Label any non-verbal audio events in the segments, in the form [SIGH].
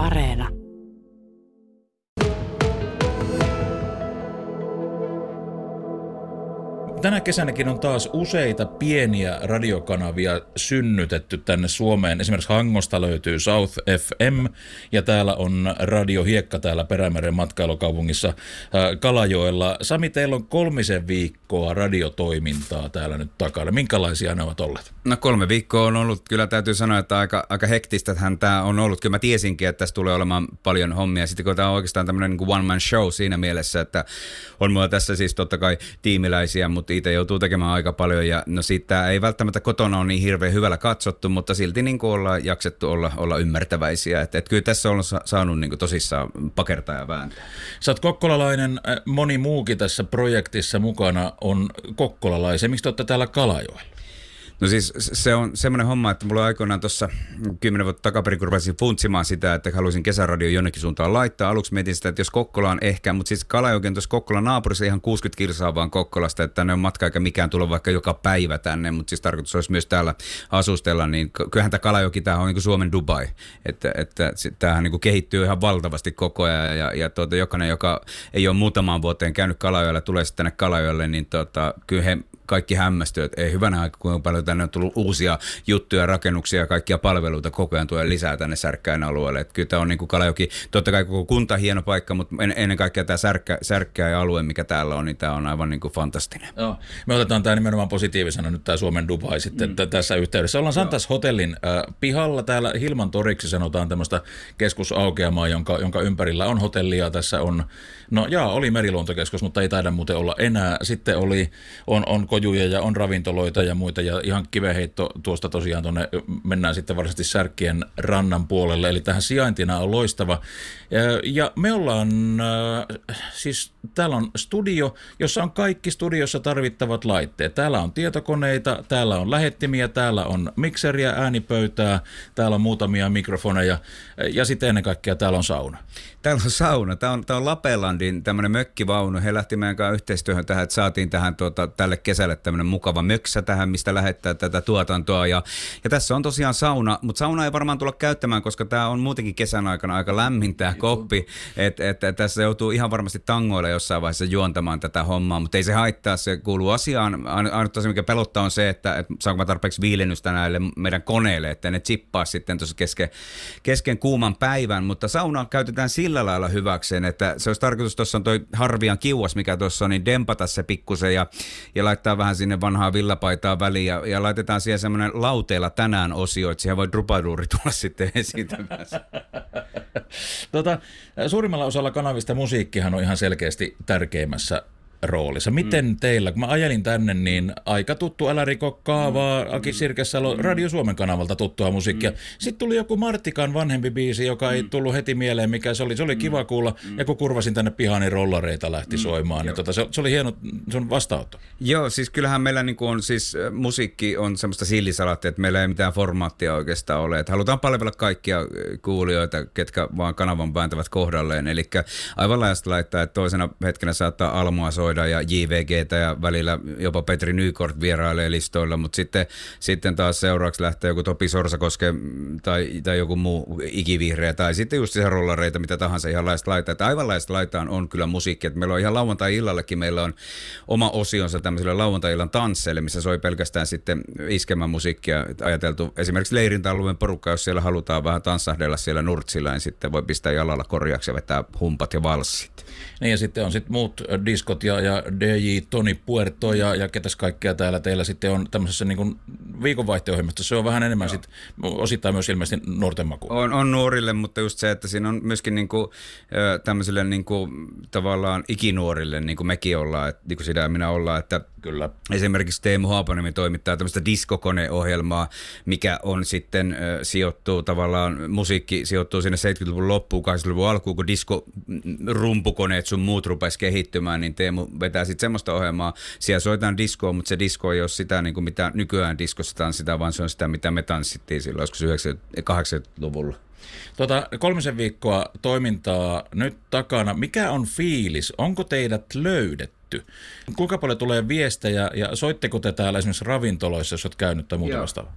Areena. Tänä kesänäkin on taas useita pieniä radiokanavia synnytetty tänne Suomeen. Esimerkiksi Hangosta löytyy South FM ja täällä on Radio Hiekka täällä Perämeren matkailukaupungissa äh, Kalajoella. Sami, teillä on kolmisen viikkoa radiotoimintaa täällä nyt takana. Minkälaisia ne ovat olleet? No kolme viikkoa on ollut, kyllä täytyy sanoa, että aika, aika hektistä hän tämä on ollut. Kyllä mä tiesinkin, että tässä tulee olemaan paljon hommia. Sitten kun tämä on oikeastaan tämmöinen niin one man show siinä mielessä, että on mulla tässä siis totta kai tiimiläisiä, mutta itse joutuu tekemään aika paljon. Ja no siitä ei välttämättä kotona ole niin hirveän hyvällä katsottu, mutta silti niin kuin ollaan jaksettu olla, olla ymmärtäväisiä. Että, että kyllä tässä on saanut niin kuin tosissaan pakertaa ja vääntää. Sä oot kokkolalainen, moni muukin tässä projektissa mukana on kokkolalaisia. Miksi te olette täällä Kalajoella? No siis se on semmoinen homma, että mulla aikoinaan tuossa kymmenen vuotta takaperin, kun rupesin funtsimaan sitä, että haluaisin kesäradio jonnekin suuntaan laittaa. Aluksi mietin sitä, että jos Kokkola on ehkä, mutta siis Kalajoki tuossa Kokkolan naapurissa ihan 60 kilsaa vaan Kokkolasta, että tänne on matka eikä mikään tulla vaikka joka päivä tänne, mutta siis tarkoitus olisi myös täällä asustella, niin kyllähän tämä Kalajoki, tämä on niin kuin Suomen Dubai, että, että tämähän niin kuin kehittyy ihan valtavasti koko ajan ja, ja tuota, jokainen, joka ei ole muutamaan vuoteen käynyt Kalajoella, tulee sitten tänne Kalajoelle, niin tuota, kyllä he kaikki hämmästyy, että ei hyvänä aika, kuinka paljon tänne on tullut uusia juttuja, rakennuksia ja kaikkia palveluita koko ajan tulee lisää tänne Särkkäin alueelle. Että kyllä tämä on niin kuin Kalajoki, totta kai koko kunta hieno paikka, mutta ennen kaikkea tämä Särkkä, Särkkäin alue, mikä täällä on, niin tämä on aivan niin kuin fantastinen. Joo. Me otetaan tämä nimenomaan positiivisena nyt tämä Suomen Dubai sitten mm. tässä yhteydessä. Ollaan Santas Hotellin äh, pihalla täällä Hilman toriksi sanotaan tämmöistä keskusaukeamaa, jonka, jonka ympärillä on hotellia. Tässä on, no jaa, oli meriluontokeskus, mutta ei taida muuten olla enää. Sitten oli, on, on kojuja ja on ravintoloita ja muita ja ihan kiveheitto tuosta tosiaan tuonne mennään sitten varsinaisesti Särkkien rannan puolelle, eli tähän sijaintina on loistava. Ja me ollaan, siis täällä on studio, jossa on kaikki studiossa tarvittavat laitteet. Täällä on tietokoneita, täällä on lähettimiä, täällä on mikseriä, äänipöytää, täällä on muutamia mikrofoneja ja sitten ennen kaikkea täällä on sauna. Täällä on sauna. Tämä on, tämä on Lapelandin tämmöinen mökkivaunu. He lähti meidän kanssa yhteistyöhön tähän, että saatiin tähän tuota, tälle kesälle tämmöinen mukava möksä tähän, mistä lähettää tätä tuotantoa. Ja, ja tässä on tosiaan sauna, mutta sauna ei varmaan tulla käyttämään, koska tämä on muutenkin kesän aikana aika lämmin tämä koppi. Että et, et, tässä joutuu ihan varmasti tangoilla jossain vaiheessa juontamaan tätä hommaa, mutta ei se haittaa, se kuuluu asiaan. Ainut tosi, mikä pelottaa on se, että, että saanko mä tarpeeksi viilennystä näille meidän koneille, että ne chippaa sitten tuossa kesken, kesken kuuman päivän, mutta sauna käytetään sillä lailla hyväkseen, että se olisi tarkoitus, tuossa on toi harvian kiuas, mikä tuossa on, niin dempata se pikkusen ja, ja laittaa vähän sinne vanhaa villapaitaa väliin ja, ja laitetaan siihen semmoinen lauteella tänään osio, että siihen voi drupaduuri tulla sitten [LAUGHS] esiintymään. tota, suurimmalla osalla kanavista musiikkihan on ihan selkeästi tärkeimmässä roolissa. Miten mm. teillä, kun mä ajelin tänne, niin aika tuttu Älä riko kaavaa, mm. Aki Sirkesalo, mm. Radio Suomen kanavalta tuttua musiikkia. Mm. Sitten tuli joku Martikan vanhempi biisi, joka mm. ei tullut heti mieleen, mikä se oli. Se oli mm. kiva kuulla, mm. ja kun kurvasin tänne pihaan, niin rollareita lähti mm. soimaan. Niin tota, se, se, oli hieno sun vastaanotto. Joo, siis kyllähän meillä niin on siis, musiikki on semmoista sillisalaattia, että meillä ei mitään formaattia oikeastaan ole. Että halutaan palvella kaikkia kuulijoita, ketkä vaan kanavan vääntävät kohdalleen. Eli aivan laajasta laittaa, että toisena hetkenä saattaa almoa soida Soida ja JVGtä ja välillä jopa Petri Nykort vierailee listoilla, mutta sitten, sitten taas seuraavaksi lähtee joku Topi Sorsakoske tai, tai joku muu ikivihreä tai sitten just se rollareita, mitä tahansa ihan laista laitaa. Että aivan laista laitaan on kyllä musiikki. Että meillä on ihan lauantai-illallekin meillä on oma osionsa tämmöiselle lauantai-illan tansseille, missä soi pelkästään sitten iskemän musiikkia. Ajateltu esimerkiksi leirintäalueen porukka, jos siellä halutaan vähän tanssahdella siellä nurtsilla, niin sitten voi pistää jalalla korjaksi ja vetää humpat ja valssit. Niin ja sitten on sitten muut diskot ja, ja DJ Toni Puerto ja, ja ketäs kaikkea täällä teillä sitten on tämmöisessä niin kuin viikonvaihteohjelmassa. Se on vähän enemmän Joo. sit, osittain myös ilmeisesti nuorten maku. On, on nuorille, mutta just se, että siinä on myöskin niin kuin, tämmöisille niin kuin, tavallaan ikinuorille, niin kuin mekin ollaan, että, niin kuin sitä minä ollaan, että Kyllä. Esimerkiksi Teemu Haapanemi toimittaa tämmöistä diskokoneohjelmaa, mikä on sitten äh, sijoittuu tavallaan, musiikki sijoittuu sinne 70-luvun loppuun, 80-luvun alkuun, kun disko-rumpukoneet sun muut rupesi kehittymään, niin Teemu vetää sitten semmoista ohjelmaa. Siellä soitaan diskoa, mutta se disko ei ole sitä, niin kuin mitä nykyään diskossa tanssitaan, vaan se on sitä, mitä me tanssittiin silloin joskus 80-luvulla. Tota, kolmisen viikkoa toimintaa nyt takana. Mikä on fiilis? Onko teidät löydetty? löydetty. Kuinka paljon tulee viestejä ja soitteko te täällä esimerkiksi ravintoloissa, jos olet käynyt tai muuta vastaavaa?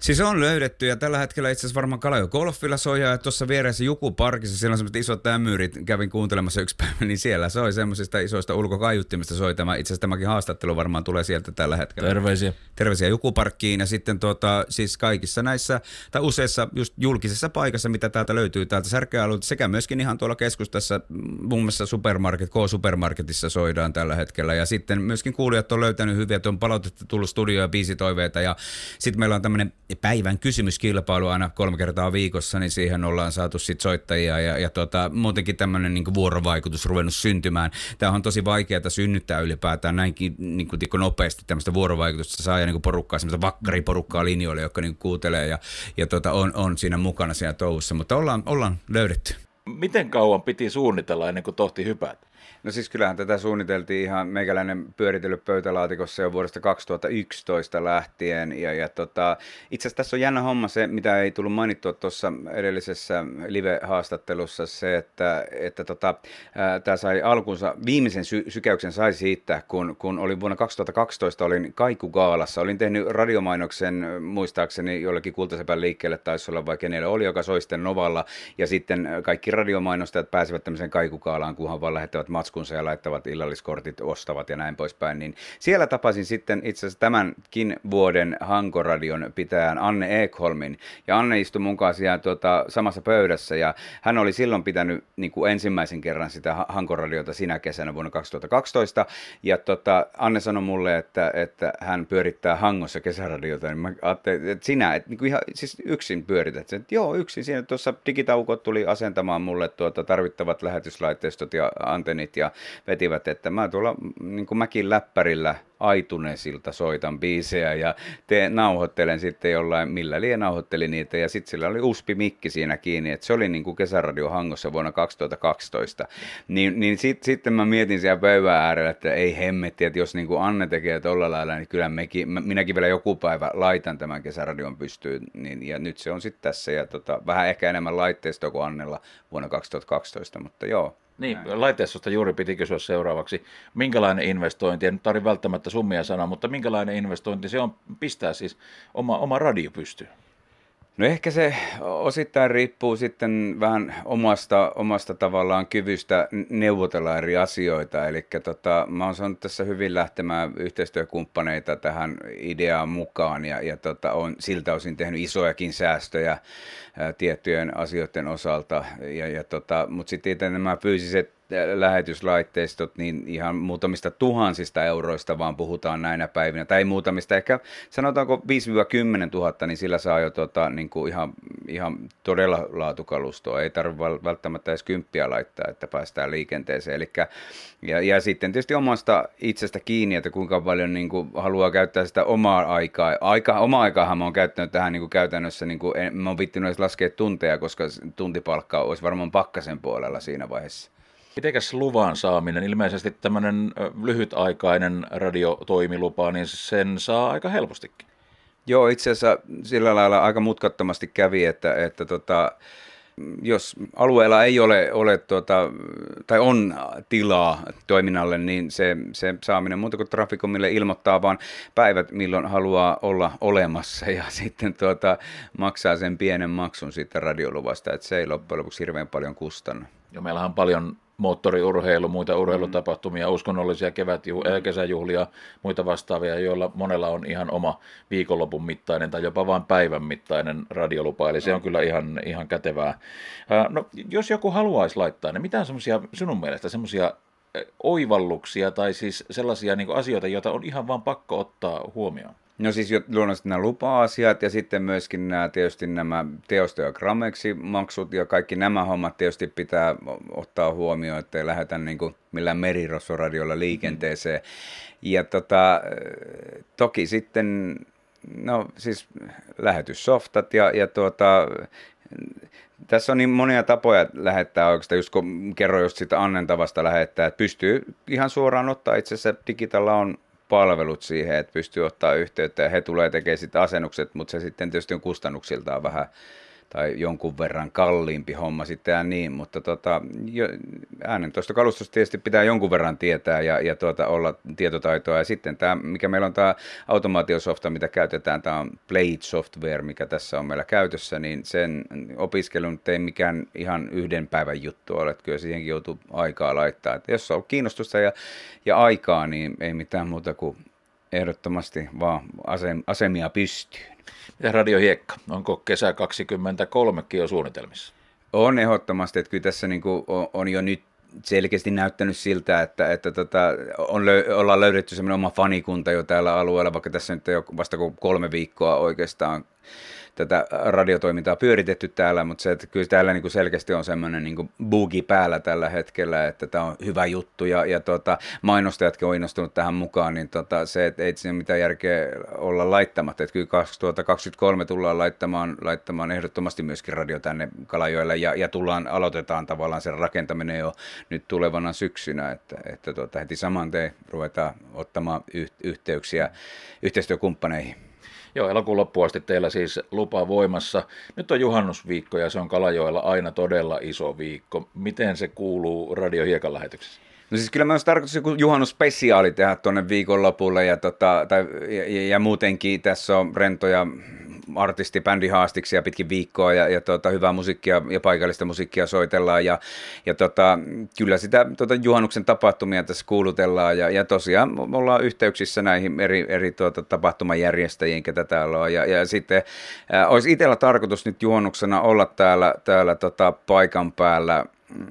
Siis on löydetty ja tällä hetkellä itse asiassa varmaan Kalajo Golfilla soi ja tuossa vieressä Juku Parkissa, siellä on semmoiset isot ämyyrit, kävin kuuntelemassa yksi päivä, niin siellä soi semmoisista isoista ulkokaiuttimista soi tämä. Itse asiassa tämäkin haastattelu varmaan tulee sieltä tällä hetkellä. Terveisiä. Terveisiä Juku Parkkiin ja sitten tuota, siis kaikissa näissä tai useissa just julkisessa paikassa, mitä täältä löytyy täältä särkealueelta sekä myöskin ihan tuolla keskustassa, muun muassa supermarket, K-supermarketissa soidaan tällä hetkellä ja sitten myöskin kuulijat on löytänyt hyviä, että on palautetta tullut studioon ja biisitoiveita ja sitten meillä on tämmöinen päivän kysymyskilpailu aina kolme kertaa viikossa, niin siihen ollaan saatu sit soittajia ja, ja tota, muutenkin tämmöinen niin vuorovaikutus ruvennut syntymään. Tämä on tosi vaikeaa synnyttää ylipäätään näinkin niin kuin, nopeasti tämmöistä vuorovaikutusta saa ja niin porukkaa, semmoista vakkariporukkaa linjoille, jotka niin kuuntelee ja, ja tota, on, on siinä mukana siinä touhussa, mutta ollaan, ollaan löydetty. Miten kauan piti suunnitella ennen kuin tohti hypätä? No siis kyllähän tätä suunniteltiin ihan meikäläinen pyöritellyt pöytälaatikossa jo vuodesta 2011 lähtien. Ja, ja tota, itse asiassa tässä on jännä homma se, mitä ei tullut mainittua tuossa edellisessä live-haastattelussa, se, että, että tota, tämä sai alkunsa, viimeisen sy- sykäyksen sai siitä, kun, kun oli vuonna 2012 olin Kaikugaalassa. Olin tehnyt radiomainoksen muistaakseni jollekin kultasepän liikkeelle, taisi olla vaikka kenelle oli, joka soi sitten Novalla. Ja sitten kaikki radiomainostajat pääsivät tämmöiseen Kaikugaalaan, kunhan vaan lähettävät matskunsa ja laittavat illalliskortit, ostavat ja näin poispäin. Niin siellä tapasin sitten itse asiassa tämänkin vuoden Hankoradion pitäjän Anne Ekholmin. Ja Anne istui mukaan siellä tuota, samassa pöydässä ja hän oli silloin pitänyt niin kuin ensimmäisen kerran sitä Hankoradiota sinä kesänä vuonna 2012. Ja tota, Anne sanoi mulle, että, että hän pyörittää Hangossa kesäradiota. Niin mä ajattelin, että sinä, että niin kuin ihan, siis yksin pyörität. Että joo, yksin. Siinä tuossa digitaukot tuli asentamaan mulle tuota, tarvittavat lähetyslaitteistot ja antennit ja vetivät, että mä tuolla niin kuin mäkin läppärillä Aitunesilta soitan biisejä ja te nauhoittelen sitten jollain, millä liian nauhoitteli niitä ja sitten sillä oli uspi mikki siinä kiinni, että se oli niin kuin kesäradio Hangossa vuonna 2012. Niin, niin sit, sitten mä mietin siellä pöydän äärellä, että ei hemmetti, että jos niin kuin Anne tekee tolla lailla, niin kyllä mekin, minäkin vielä joku päivä laitan tämän kesäradion pystyyn, niin, ja nyt se on sitten tässä ja tota, vähän ehkä enemmän laitteistoa kuin Annella vuonna 2012, mutta joo. Niin, laitteistosta juuri piti kysyä seuraavaksi. Minkälainen investointi, en tarvitse välttämättä summia sanoa, mutta minkälainen investointi se on pistää siis oma, oma radio pystyyn? No ehkä se osittain riippuu sitten vähän omasta, omasta tavallaan kyvystä neuvotella eri asioita. Eli tota, mä oon saanut tässä hyvin lähtemään yhteistyökumppaneita tähän ideaan mukaan ja, ja tota, on siltä osin tehnyt isojakin säästöjä ää, tiettyjen asioiden osalta. Ja, ja tota, Mutta sitten nämä fyysiset lähetyslaitteistot, niin ihan muutamista tuhansista euroista vaan puhutaan näinä päivinä. Tai muutamista, ehkä sanotaanko 5-10 000, niin sillä saa jo tota, niin kuin ihan, ihan todella laatukalustoa. Ei tarvitse välttämättä edes kymppiä laittaa, että päästään liikenteeseen. Elikkä, ja, ja sitten tietysti omasta itsestä kiinni, että kuinka paljon niin kuin, haluaa käyttää sitä omaa aikaa. Aika, oma aikaahan mä oon käyttänyt tähän niin kuin käytännössä, niin kuin, en, mä oon vittinyt edes laskea tunteja, koska tuntipalkka olisi varmaan pakkasen puolella siinä vaiheessa. Mitenkäs luvan saaminen? Ilmeisesti tämmöinen lyhytaikainen radiotoimilupa, niin sen saa aika helpostikin. Joo, itse asiassa sillä lailla aika mutkattomasti kävi, että, että tota, jos alueella ei ole, ole tuota, tai on tilaa toiminnalle, niin se, se saaminen muuta kuin Trafikomille ilmoittaa vaan päivät, milloin haluaa olla olemassa ja [LAUGHS] sitten tuota, maksaa sen pienen maksun siitä radioluvasta, että se ei loppujen lopuksi hirveän paljon kustannu. Joo, meillähän on paljon moottoriurheilu, muita urheilutapahtumia, uskonnollisia kevätjuh- äh, kesäjuhlia, muita vastaavia, joilla monella on ihan oma viikonlopun mittainen tai jopa vain päivän mittainen radiolupa, eli se on kyllä ihan, ihan kätevää. No, jos joku haluaisi laittaa, niin mitä on semmoisia sinun mielestä semmoisia oivalluksia tai siis sellaisia niin asioita, joita on ihan vaan pakko ottaa huomioon? No siis luonnollisesti nämä lupa-asiat ja sitten myöskin nämä, tietysti nämä teosto- ja grammeksi maksut ja kaikki nämä hommat tietysti pitää ottaa huomioon, ettei lähdetä niin kuin millään merirossoradiolla liikenteeseen. Ja tota, toki sitten, no siis lähetyssoftat ja, ja tuota, tässä on niin monia tapoja lähettää oikeastaan, just kun kerroin just sitä annentavasta lähettää, että pystyy ihan suoraan ottaa itse asiassa Digitalla on palvelut siihen, että pystyy ottaa yhteyttä ja he tulee tekemään sitten asennukset, mutta se sitten tietysti on kustannuksiltaan vähän tai jonkun verran kalliimpi homma sitten ja niin, mutta tota, äänentoistokalustosta tietysti pitää jonkun verran tietää ja, ja tuota, olla tietotaitoa. Ja sitten tämä, mikä meillä on tämä automaatiosofta, mitä käytetään, tämä on Blade Software, mikä tässä on meillä käytössä, niin sen opiskelun ei mikään ihan yhden päivän juttu ole, että kyllä siihenkin joutuu aikaa laittaa. Että jos on kiinnostusta ja, ja aikaa, niin ei mitään muuta kuin ehdottomasti vaan asemia pystyyn. Ja Radio Hiekka, onko kesä 23 jo suunnitelmissa? On ehdottomasti, että kyllä tässä niin kuin on, on jo nyt selkeästi näyttänyt siltä, että, että tota, on löy- ollaan löydetty semmoinen oma fanikunta jo täällä alueella, vaikka tässä nyt ei ole vasta kuin kolme viikkoa oikeastaan tätä radiotoimintaa pyöritetty täällä, mutta se, että kyllä täällä niin kuin selkeästi on semmoinen niin bugi päällä tällä hetkellä, että tämä on hyvä juttu ja, ja tota, mainostajatkin on innostunut tähän mukaan, niin tota, se, että ei siinä mitään järkeä olla laittamatta, että kyllä 2023 tullaan laittamaan, laittamaan ehdottomasti myöskin radio tänne Kalajoelle ja, ja tullaan, aloitetaan tavallaan sen rakentaminen jo nyt tulevana syksynä, että, että tota, heti saman tein ruvetaan ottamaan yhteyksiä yhteistyökumppaneihin. Joo, elokuun loppuun asti teillä siis lupa voimassa. Nyt on juhannusviikko ja se on Kalajoella aina todella iso viikko. Miten se kuuluu Radio Hiekan lähetyksessä? No siis kyllä myös tarkoitus joku juhannusspesiaali tehdä tuonne viikonlopulle ja, tota, tai, ja, ja, muutenkin tässä on rentoja artisti, bändi haastiksia pitkin viikkoa ja, ja tota, hyvää musiikkia ja paikallista musiikkia soitellaan. Ja, ja tota, kyllä sitä tota, juhannuksen tapahtumia tässä kuulutellaan. Ja, ja tosiaan me ollaan yhteyksissä näihin eri, eri tuota, tapahtumajärjestäjiin, ketä täällä on. Ja, ja sitten äh, olisi itsellä tarkoitus nyt juhannuksena olla täällä, täällä tota, paikan päällä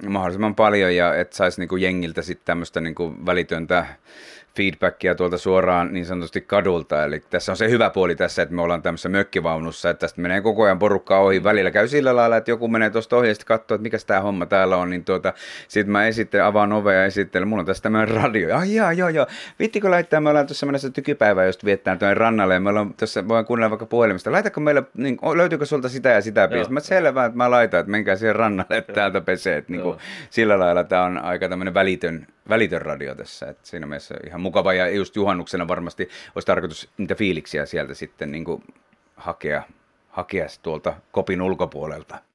mahdollisimman paljon ja että saisi niinku jengiltä sitten tämmöistä niinku välitöntä feedbackia tuolta suoraan niin sanotusti kadulta. Eli tässä on se hyvä puoli tässä, että me ollaan tämmöisessä mökkivaunussa, että tästä menee koko ajan porukka ohi. Välillä käy sillä lailla, että joku menee tuosta ohi ja sitten katsoo, että mikä tämä homma täällä on. Niin tuota, sitten mä esittelen, avaan ovea ja esittelen, mulla on tässä tämmöinen radio. Ah jaa, joo, joo. Vittikö laittaa, me ollaan tuossa mennessä tykypäivää, josta viettää tuonne rannalle ja me ollaan tuossa, voin kuunnella vaikka puhelimesta. Laitako meille, niin, löytyykö sulta sitä ja sitä biisiä? Mä selvää, että mä laitan, että menkää siihen rannalle, että täältä pesee. Että niin kuin, sillä lailla tämä on aika tämmöinen välitön välitön radio tässä. Et siinä mielessä ihan mukava ja just juhannuksena varmasti olisi tarkoitus niitä fiiliksiä sieltä sitten niin kuin hakea, hakea tuolta kopin ulkopuolelta.